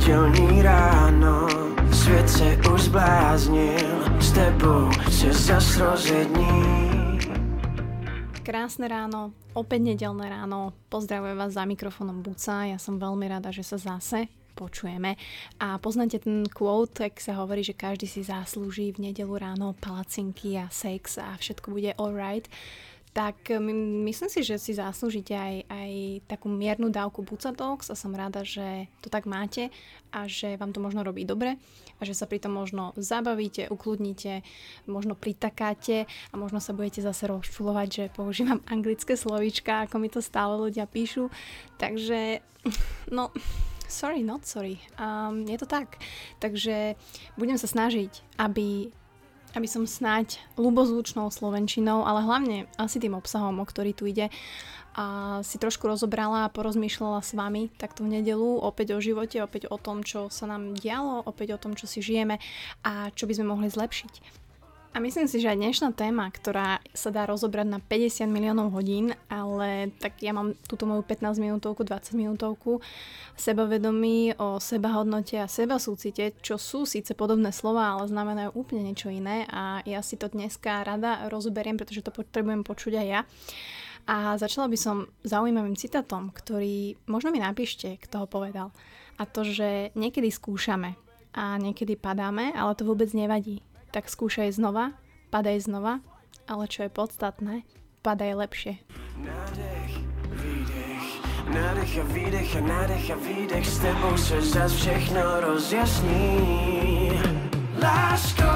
pondělní ráno Svět se už zbláznil S tebou se zas rozjední Krásne ráno, opäť nedelné ráno. Pozdravujem vás za mikrofónom Buca. Ja som veľmi rada, že sa zase počujeme. A poznáte ten quote, ak sa hovorí, že každý si zaslúži v nedelu ráno palacinky a sex a všetko bude alright tak myslím si, že si zaslúžite aj, aj takú miernu dávku Bucatox a som rada, že to tak máte a že vám to možno robí dobre a že sa pri tom možno zabavíte, ukludnite, možno pritakáte a možno sa budete zase rozčulovať, že používam anglické slovíčka, ako mi to stále ľudia píšu. Takže, no, sorry, not sorry. Um, je to tak. Takže budem sa snažiť, aby aby som snáď ľubozvučnou slovenčinou, ale hlavne asi tým obsahom, o ktorý tu ide, a si trošku rozobrala a porozmýšľala s vami takto v nedelu opäť o živote, opäť o tom, čo sa nám dialo, opäť o tom, čo si žijeme a čo by sme mohli zlepšiť. A myslím si, že aj dnešná téma, ktorá sa dá rozobrať na 50 miliónov hodín, ale tak ja mám túto moju 15 minútovku, 20 minútovku sebavedomí o sebahodnote a seba súcite, čo sú síce podobné slova, ale znamenajú úplne niečo iné a ja si to dneska rada rozoberiem, pretože to potrebujem počuť aj ja. A začala by som zaujímavým citátom, ktorý možno mi napíšte, kto ho povedal. A to, že niekedy skúšame a niekedy padáme, ale to vôbec nevadí tak skúšaj znova, padaj znova, ale čo je podstatné, padaj lepšie. Nádech, výdech, nádech a výdech a nádech a výdech, s tebou se zas všechno rozjasní. Lásko,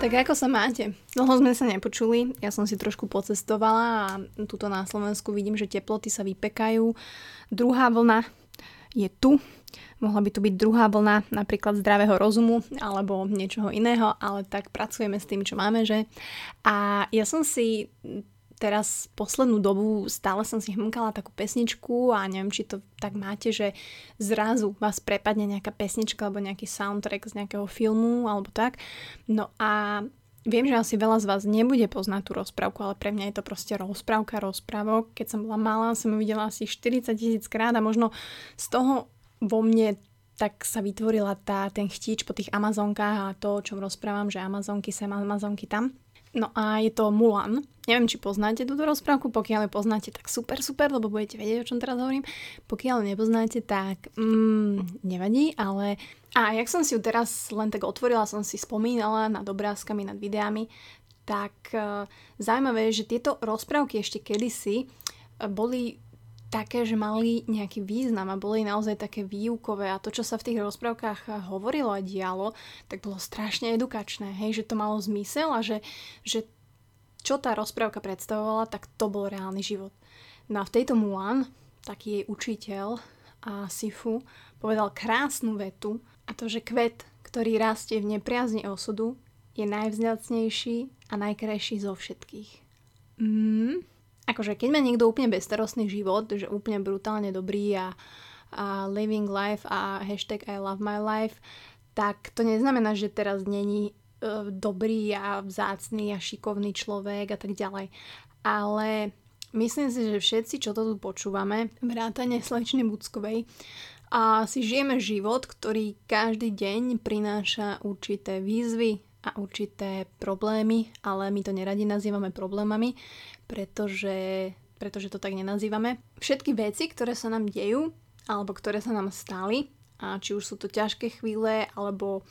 Tak ako sa máte? Dlho sme sa nepočuli, ja som si trošku pocestovala a tuto na Slovensku vidím, že teploty sa vypekajú. Druhá vlna je tu, Mohla by to byť druhá vlna napríklad zdravého rozumu alebo niečoho iného, ale tak pracujeme s tým, čo máme, že? A ja som si teraz poslednú dobu stále som si hmkala takú pesničku a neviem, či to tak máte, že zrazu vás prepadne nejaká pesnička alebo nejaký soundtrack z nejakého filmu alebo tak. No a Viem, že asi veľa z vás nebude poznať tú rozprávku, ale pre mňa je to proste rozprávka rozprávok. Keď som bola malá, som ju videla asi 40 tisíc krát a možno z toho vo mne tak sa vytvorila tá, ten chtíč po tých Amazonkách a to, o čom rozprávam, že Amazonky sem, Amazonky tam. No a je to Mulan. Neviem, či poznáte túto rozprávku, pokiaľ ju poznáte, tak super, super, lebo budete vedieť, o čom teraz hovorím. Pokiaľ ju nepoznáte, tak mm, nevadí, ale... A jak som si ju teraz len tak otvorila, som si spomínala nad obrázkami, nad videami, tak uh, zaujímavé je, že tieto rozprávky ešte kedysi uh, boli také, že mali nejaký význam a boli naozaj také výukové a to, čo sa v tých rozprávkach hovorilo a dialo, tak bolo strašne edukačné, hej, že to malo zmysel a že, že čo tá rozprávka predstavovala, tak to bol reálny život. No a v tejto Mulan, taký jej učiteľ a Sifu, povedal krásnu vetu a to, že kvet, ktorý rastie v nepriazni osudu, je najvzňacnejší a najkrajší zo všetkých. Mm, akože keď má niekto úplne bezstarostný život, že úplne brutálne dobrý a, a living life a hashtag I love my life, tak to neznamená, že teraz není uh, dobrý a vzácný a šikovný človek a tak ďalej. Ale myslím si, že všetci, čo to tu počúvame, vrátane slečny Buckovej, a si žijeme život, ktorý každý deň prináša určité výzvy a určité problémy, ale my to neradi nazývame problémami, pretože, pretože to tak nenazývame. Všetky veci, ktoré sa nám dejú, alebo ktoré sa nám stali, a či už sú to ťažké chvíle, alebo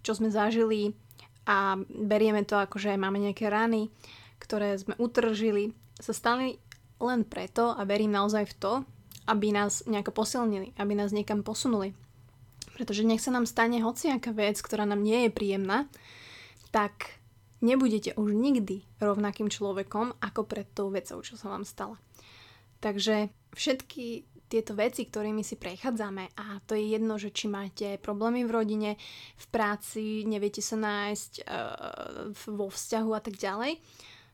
čo sme zažili a berieme to ako, že máme nejaké rany, ktoré sme utržili, sa stali len preto a verím naozaj v to, aby nás nejako posilnili, aby nás niekam posunuli. Pretože nech sa nám stane hociaká vec, ktorá nám nie je príjemná, tak nebudete už nikdy rovnakým človekom ako pred tou vecou, čo sa vám stala. Takže všetky tieto veci, ktorými si prechádzame a to je jedno, že či máte problémy v rodine, v práci, neviete sa nájsť uh, vo vzťahu a tak ďalej,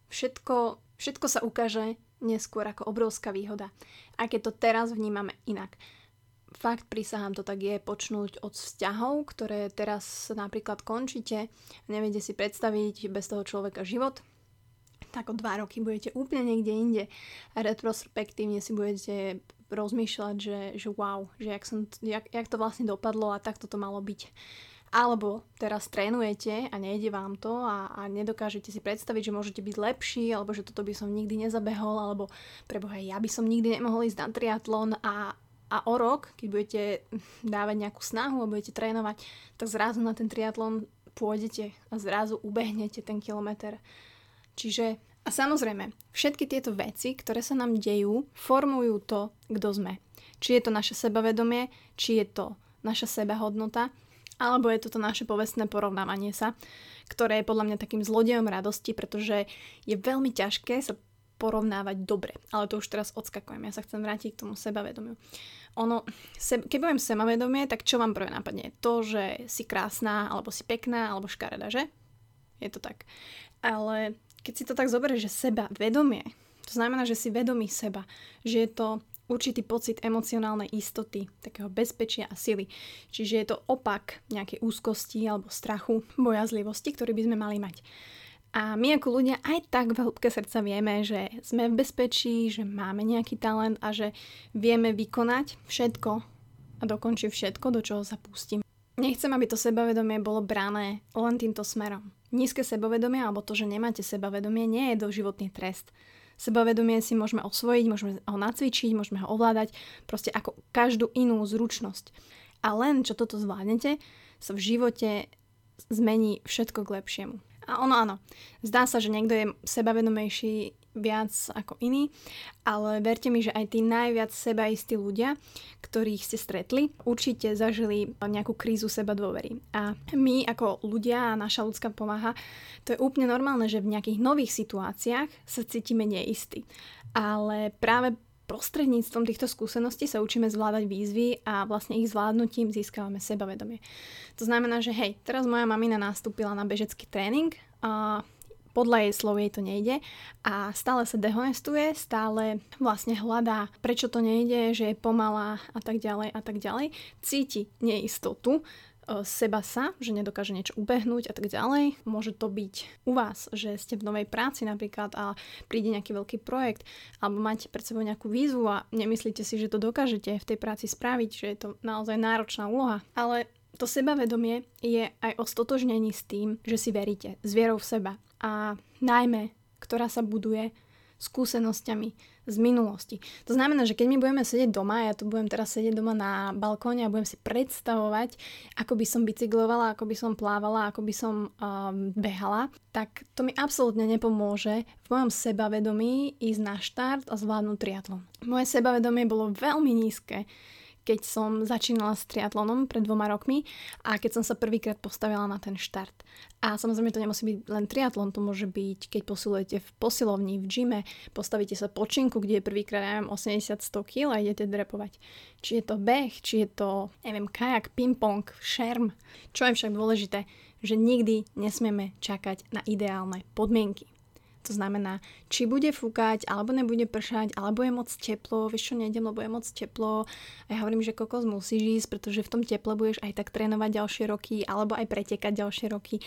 všetko, všetko sa ukáže neskôr ako obrovská výhoda. Aj keď to teraz vnímame inak fakt prisahám to tak je počnúť od vzťahov, ktoré teraz napríklad končíte, neviete si predstaviť bez toho človeka život, tak o dva roky budete úplne niekde inde. A retrospektívne si budete rozmýšľať, že, že wow, že jak, som, jak, jak to vlastne dopadlo a tak toto malo byť. Alebo teraz trénujete a nejde vám to a, a nedokážete si predstaviť, že môžete byť lepší, alebo že toto by som nikdy nezabehol, alebo preboha, ja by som nikdy nemohol ísť na triatlon a, a o rok, keď budete dávať nejakú snahu a budete trénovať, tak zrazu na ten triatlon pôjdete a zrazu ubehnete ten kilometr. Čiže a samozrejme, všetky tieto veci, ktoré sa nám dejú, formujú to, kto sme. Či je to naše sebavedomie, či je to naša sebahodnota, alebo je to naše povestné porovnávanie sa, ktoré je podľa mňa takým zlodejom radosti, pretože je veľmi ťažké sa porovnávať dobre. Ale to už teraz odskakujem. Ja sa chcem vrátiť k tomu sebavedomiu. Ono, se, keď poviem sebavedomie, tak čo vám prvé napadne? To, že si krásna, alebo si pekná, alebo škareda, že? Je to tak. Ale keď si to tak zoberieš, že seba vedomie, to znamená, že si vedomý seba, že je to určitý pocit emocionálnej istoty, takého bezpečia a sily. Čiže je to opak nejakej úzkosti alebo strachu, bojazlivosti, ktorý by sme mali mať. A my ako ľudia aj tak v hĺbke srdca vieme, že sme v bezpečí, že máme nejaký talent a že vieme vykonať všetko a dokončiť všetko, do čoho sa pustím. Nechcem, aby to sebavedomie bolo brané len týmto smerom. Nízke sebavedomie alebo to, že nemáte sebavedomie, nie je doživotný trest. Sebavedomie si môžeme osvojiť, môžeme ho nacvičiť, môžeme ho ovládať, proste ako každú inú zručnosť. A len čo toto zvládnete, sa v živote zmení všetko k lepšiemu. A ono áno, zdá sa, že niekto je sebavedomejší viac ako iní, ale verte mi, že aj tí najviac sebaistí ľudia, ktorých ste stretli, určite zažili nejakú krízu seba dôvery. A my ako ľudia a naša ľudská povaha, to je úplne normálne, že v nejakých nových situáciách sa cítime neistí. Ale práve prostredníctvom týchto skúseností sa učíme zvládať výzvy a vlastne ich zvládnutím získavame sebavedomie. To znamená, že hej, teraz moja mamina nastúpila na bežecký tréning a podľa jej slov jej to nejde a stále sa dehonestuje, stále vlastne hľadá, prečo to nejde, že je pomalá a tak ďalej a tak ďalej. Cíti neistotu, seba sa, že nedokáže niečo ubehnúť a tak ďalej. Môže to byť u vás, že ste v novej práci napríklad a príde nejaký veľký projekt alebo máte pred sebou nejakú výzvu a nemyslíte si, že to dokážete v tej práci spraviť, že je to naozaj náročná úloha. Ale to sebavedomie je aj o stotožnení s tým, že si veríte, s vierou v seba a najmä, ktorá sa buduje skúsenosťami z minulosti. To znamená, že keď my budeme sedieť doma, ja tu budem teraz sedieť doma na balkóne a budem si predstavovať, ako by som bicyklovala, ako by som plávala, ako by som um, behala, tak to mi absolútne nepomôže v mojom sebavedomí ísť na štart a zvládnuť triatlon. Moje sebavedomie bolo veľmi nízke keď som začínala s triatlonom pred dvoma rokmi a keď som sa prvýkrát postavila na ten štart. A samozrejme to nemusí byť len triatlon, to môže byť, keď posilujete v posilovni, v gyme, postavíte sa počinku, kde je prvýkrát, neviem, 80-100 kg a idete drepovať. Či je to beh, či je to, neviem, kajak, ping-pong, šerm. Čo je však dôležité, že nikdy nesmieme čakať na ideálne podmienky. To znamená, či bude fúkať, alebo nebude pršať, alebo je moc teplo, vieš čo, nejdem, lebo je moc teplo. A ja hovorím, že kokos musíš ísť, pretože v tom teple budeš aj tak trénovať ďalšie roky, alebo aj pretekať ďalšie roky.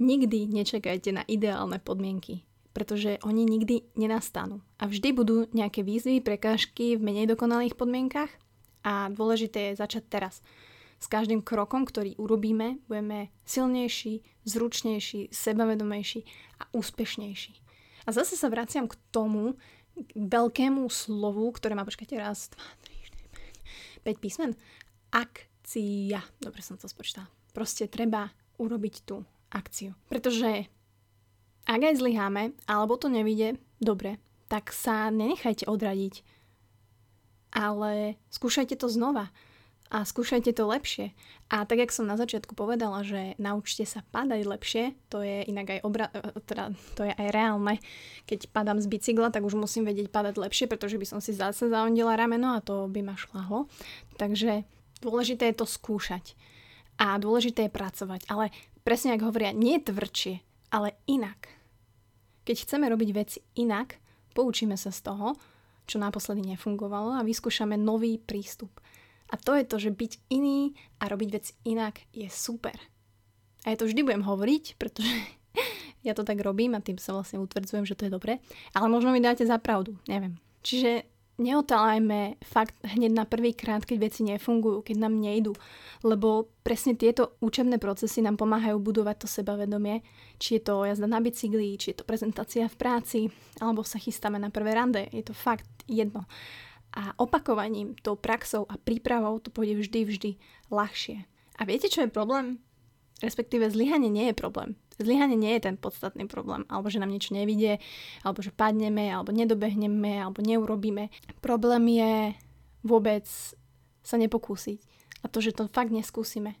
Nikdy nečakajte na ideálne podmienky pretože oni nikdy nenastanú. A vždy budú nejaké výzvy, prekážky v menej dokonalých podmienkach a dôležité je začať teraz. S každým krokom, ktorý urobíme, budeme silnejší, zručnejší, sebavedomejší a úspešnejší. A zase sa vraciam k tomu k veľkému slovu, ktoré má, počkajte, raz, dva, tri, štyri, 5 písmen. Akcia. Dobre som to spočítala. Proste treba urobiť tú akciu. Pretože ak aj zlyháme, alebo to nevíde dobre, tak sa nenechajte odradiť. Ale skúšajte to znova a skúšajte to lepšie. A tak, jak som na začiatku povedala, že naučte sa padať lepšie, to je inak aj obra- e, teda, to je aj reálne. Keď padám z bicykla, tak už musím vedieť padať lepšie, pretože by som si zase zaondila rameno a to by ma šlahlo. Takže dôležité je to skúšať. A dôležité je pracovať. Ale presne ako hovoria, nie tvrdšie, ale inak. Keď chceme robiť veci inak, poučíme sa z toho, čo naposledy nefungovalo a vyskúšame nový prístup. A to je to, že byť iný a robiť veci inak je super. A ja to vždy budem hovoriť, pretože ja to tak robím a tým sa vlastne utvrdzujem, že to je dobré. Ale možno mi dáte za pravdu, neviem. Čiže neotalajme fakt hneď na prvý krát, keď veci nefungujú, keď nám nejdu. Lebo presne tieto učebné procesy nám pomáhajú budovať to sebavedomie. Či je to jazda na bicykli, či je to prezentácia v práci, alebo sa chystáme na prvé rande. Je to fakt jedno. A opakovaním, tou praxou a prípravou to pôjde vždy, vždy ľahšie. A viete, čo je problém? Respektíve zlyhanie nie je problém. Zlyhanie nie je ten podstatný problém, alebo že nám niečo nevidie, alebo že padneme, alebo nedobehneme, alebo neurobíme. Problém je vôbec sa nepokúsiť. A to, že to fakt neskúsime.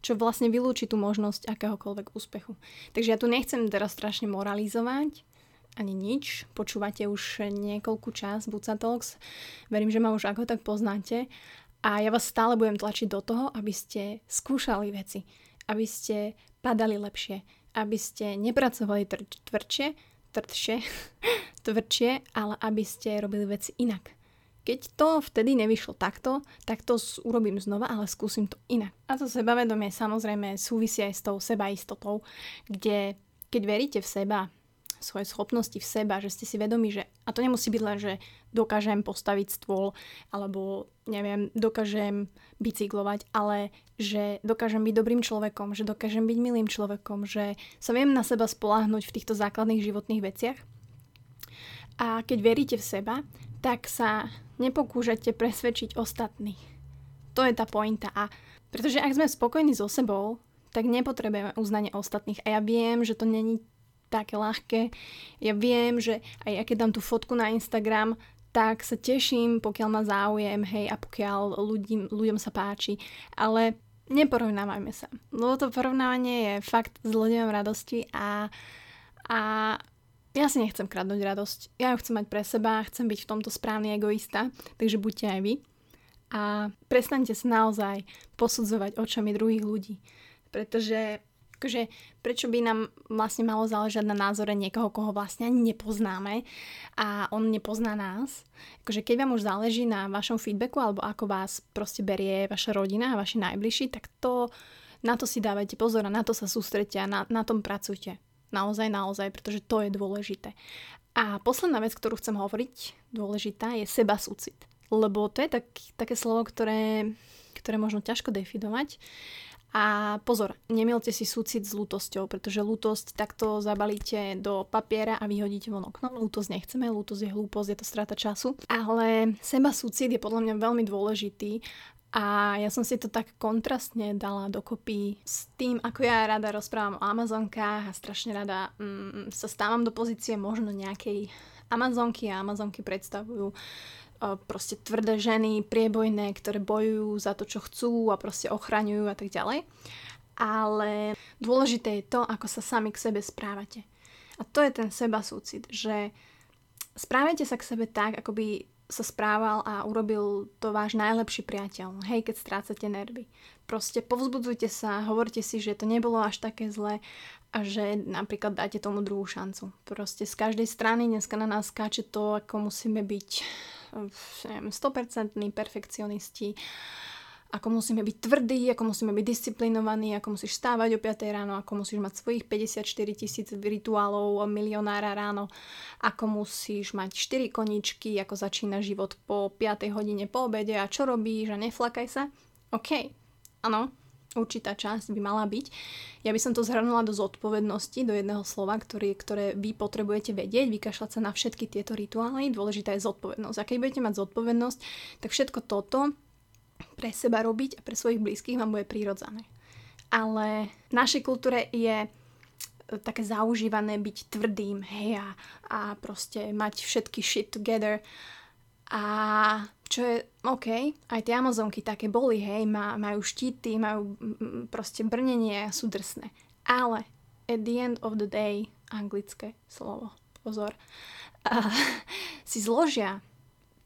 Čo vlastne vylúči tú možnosť akéhokoľvek úspechu. Takže ja tu nechcem teraz strašne moralizovať, ani nič. Počúvate už niekoľkú čas Buca Talks. Verím, že ma už ako tak poznáte. A ja vás stále budem tlačiť do toho, aby ste skúšali veci aby ste padali lepšie, aby ste nepracovali tr- tvrdšie, tvrdšie, tvrdšie, ale aby ste robili veci inak. Keď to vtedy nevyšlo takto, tak to urobím znova, ale skúsim to inak. A to sebavedomie samozrejme súvisia aj s tou sebaistotou, kde keď veríte v seba, svoje schopnosti v seba, že ste si vedomi, že, a to nemusí byť len, že dokážem postaviť stôl, alebo neviem, dokážem bicyklovať, ale že dokážem byť dobrým človekom, že dokážem byť milým človekom, že sa viem na seba spoláhnuť v týchto základných životných veciach. A keď veríte v seba, tak sa nepokúšate presvedčiť ostatných. To je tá pointa. A pretože ak sme spokojní so sebou, tak nepotrebujeme uznanie ostatných. A ja viem, že to není také ľahké. Ja viem, že aj ja keď dám tú fotku na Instagram, tak sa teším, pokiaľ ma záujem, hej, a pokiaľ ľudím, ľuďom sa páči. Ale neporovnávajme sa. Lebo to porovnávanie je fakt zlodejom radosti a, a ja si nechcem kradnúť radosť. Ja ju chcem mať pre seba, chcem byť v tomto správny egoista, takže buďte aj vy. A prestaňte sa naozaj posudzovať očami druhých ľudí. Pretože akože, prečo by nám vlastne malo záležať na názore niekoho, koho vlastne ani nepoznáme a on nepozná nás. Akože, keď vám už záleží na vašom feedbacku alebo ako vás proste berie vaša rodina a vaši najbližší, tak to, na to si dávajte pozor a na to sa sústredte a na, na tom pracujte. Naozaj, naozaj, pretože to je dôležité. A posledná vec, ktorú chcem hovoriť, dôležitá, je seba súcit. Lebo to je tak, také slovo, ktoré, ktoré možno ťažko definovať. A pozor, nemilte si súcit s lútosťou, pretože lútosť takto zabalíte do papiera a vyhodíte von oknom. Lútosť nechceme, lútosť je hlúposť, je to strata času. Ale seba súcit je podľa mňa veľmi dôležitý a ja som si to tak kontrastne dala dokopy s tým, ako ja rada rozprávam o Amazonkách a strašne rada mm, sa stávam do pozície možno nejakej Amazonky a Amazonky predstavujú proste tvrdé ženy, priebojné, ktoré bojujú za to, čo chcú a proste ochraňujú a tak ďalej. Ale dôležité je to, ako sa sami k sebe správate. A to je ten seba súcit, že správajte sa k sebe tak, ako by sa správal a urobil to váš najlepší priateľ. Hej, keď strácate nervy. Proste povzbudzujte sa, hovorte si, že to nebolo až také zlé a že napríklad dáte tomu druhú šancu. Proste z každej strany dneska na nás skáče to, ako musíme byť neviem, 100% perfekcionisti, ako musíme byť tvrdí, ako musíme byť disciplinovaní, ako musíš stávať o 5 ráno, ako musíš mať svojich 54 tisíc rituálov milionára ráno, ako musíš mať 4 koničky, ako začína život po 5 hodine po obede a čo robíš a neflakaj sa. OK, áno, určitá časť by mala byť. Ja by som to zhrnula do zodpovednosti, do jedného slova, ktorý, ktoré vy potrebujete vedieť, vykašľať sa na všetky tieto rituály. Dôležitá je zodpovednosť. A keď budete mať zodpovednosť, tak všetko toto pre seba robiť a pre svojich blízkych vám bude prirodzané. Ale v našej kultúre je e, také zaužívané byť tvrdým, hej, a, a proste mať všetky shit together. A čo je OK, aj tie Amazonky také boli, hej, má, majú štíty, majú proste brnenie, sú drsné. Ale at the end of the day, anglické slovo, pozor, uh, si zložia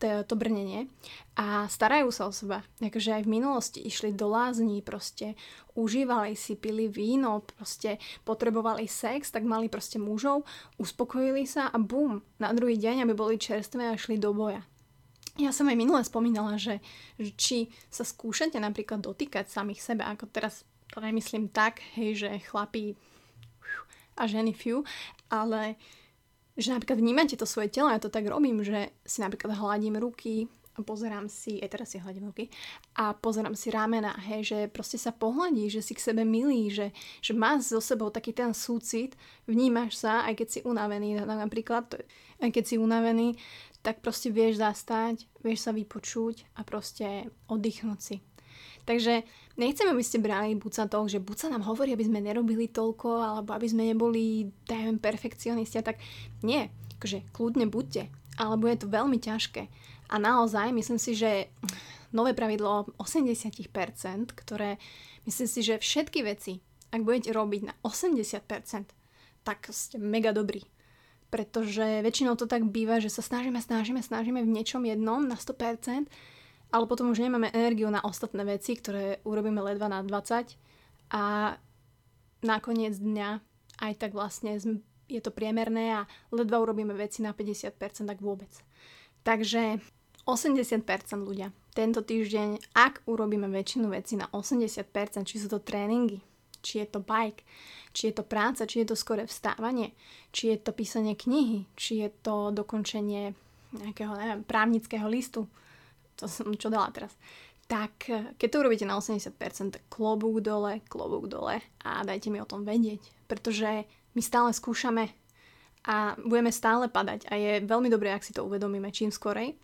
to, to brnenie a starajú sa o seba. Akože aj v minulosti išli do lázní, proste užívali si, pili víno, proste potrebovali sex, tak mali proste mužov, uspokojili sa a bum, na druhý deň, aby boli čerstvé a šli do boja. Ja som aj minule spomínala, že, že či sa skúšate napríklad dotýkať samých seba, ako teraz to nemyslím tak, hej, že chlapí a ženy fiu, ale že napríklad vnímate to svoje telo, ja to tak robím, že si napríklad hladím ruky, pozerám si, aj teraz si hľadím ruky, a pozerám si ramena, hej, že proste sa pohľadí, že si k sebe milí, že, že má so sebou taký ten súcit, vnímaš sa, aj keď si unavený, napríklad, aj keď si unavený, tak proste vieš zastať, vieš sa vypočuť a proste oddychnúť si. Takže nechcem, aby ste brali buď sa to, že buď sa nám hovorí, aby sme nerobili toľko, alebo aby sme neboli, dajem, perfekcionisti tak. Nie, akože kľudne buďte, ale bude to veľmi ťažké. A naozaj myslím si, že nové pravidlo 80%, ktoré myslím si, že všetky veci, ak budete robiť na 80%, tak ste mega dobrí. Pretože väčšinou to tak býva, že sa snažíme, snažíme, snažíme v niečom jednom na 100%, ale potom už nemáme energiu na ostatné veci, ktoré urobíme ledva na 20 a nakoniec dňa aj tak vlastne je to priemerné a ledva urobíme veci na 50%, tak vôbec. Takže 80% ľudia. Tento týždeň, ak urobíme väčšinu vecí na 80%, či sú to tréningy, či je to bike, či je to práca, či je to skore vstávanie, či je to písanie knihy, či je to dokončenie nejakého, neviem, právnického listu, to som čo dala teraz, tak keď to urobíte na 80%, tak klobúk dole, klobúk dole a dajte mi o tom vedieť, pretože my stále skúšame a budeme stále padať a je veľmi dobré, ak si to uvedomíme čím skorej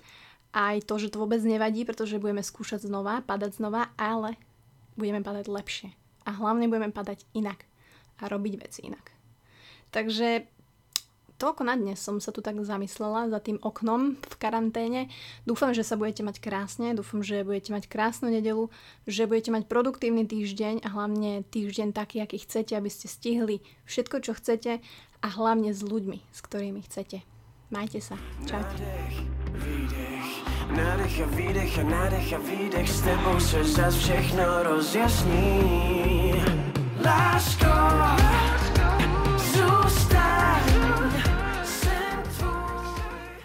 aj to, že to vôbec nevadí, pretože budeme skúšať znova, padať znova, ale budeme padať lepšie. A hlavne budeme padať inak a robiť veci inak. Takže toľko na dnes som sa tu tak zamyslela za tým oknom v karanténe. Dúfam, že sa budete mať krásne, dúfam, že budete mať krásnu nedelu, že budete mať produktívny týždeň a hlavne týždeň taký, aký chcete, aby ste stihli všetko, čo chcete a hlavne s ľuďmi, s ktorými chcete. Majte sa. Čaute. Nádech a výdech a nádech a výdech S tebou se zas všechno rozjasní. Lásko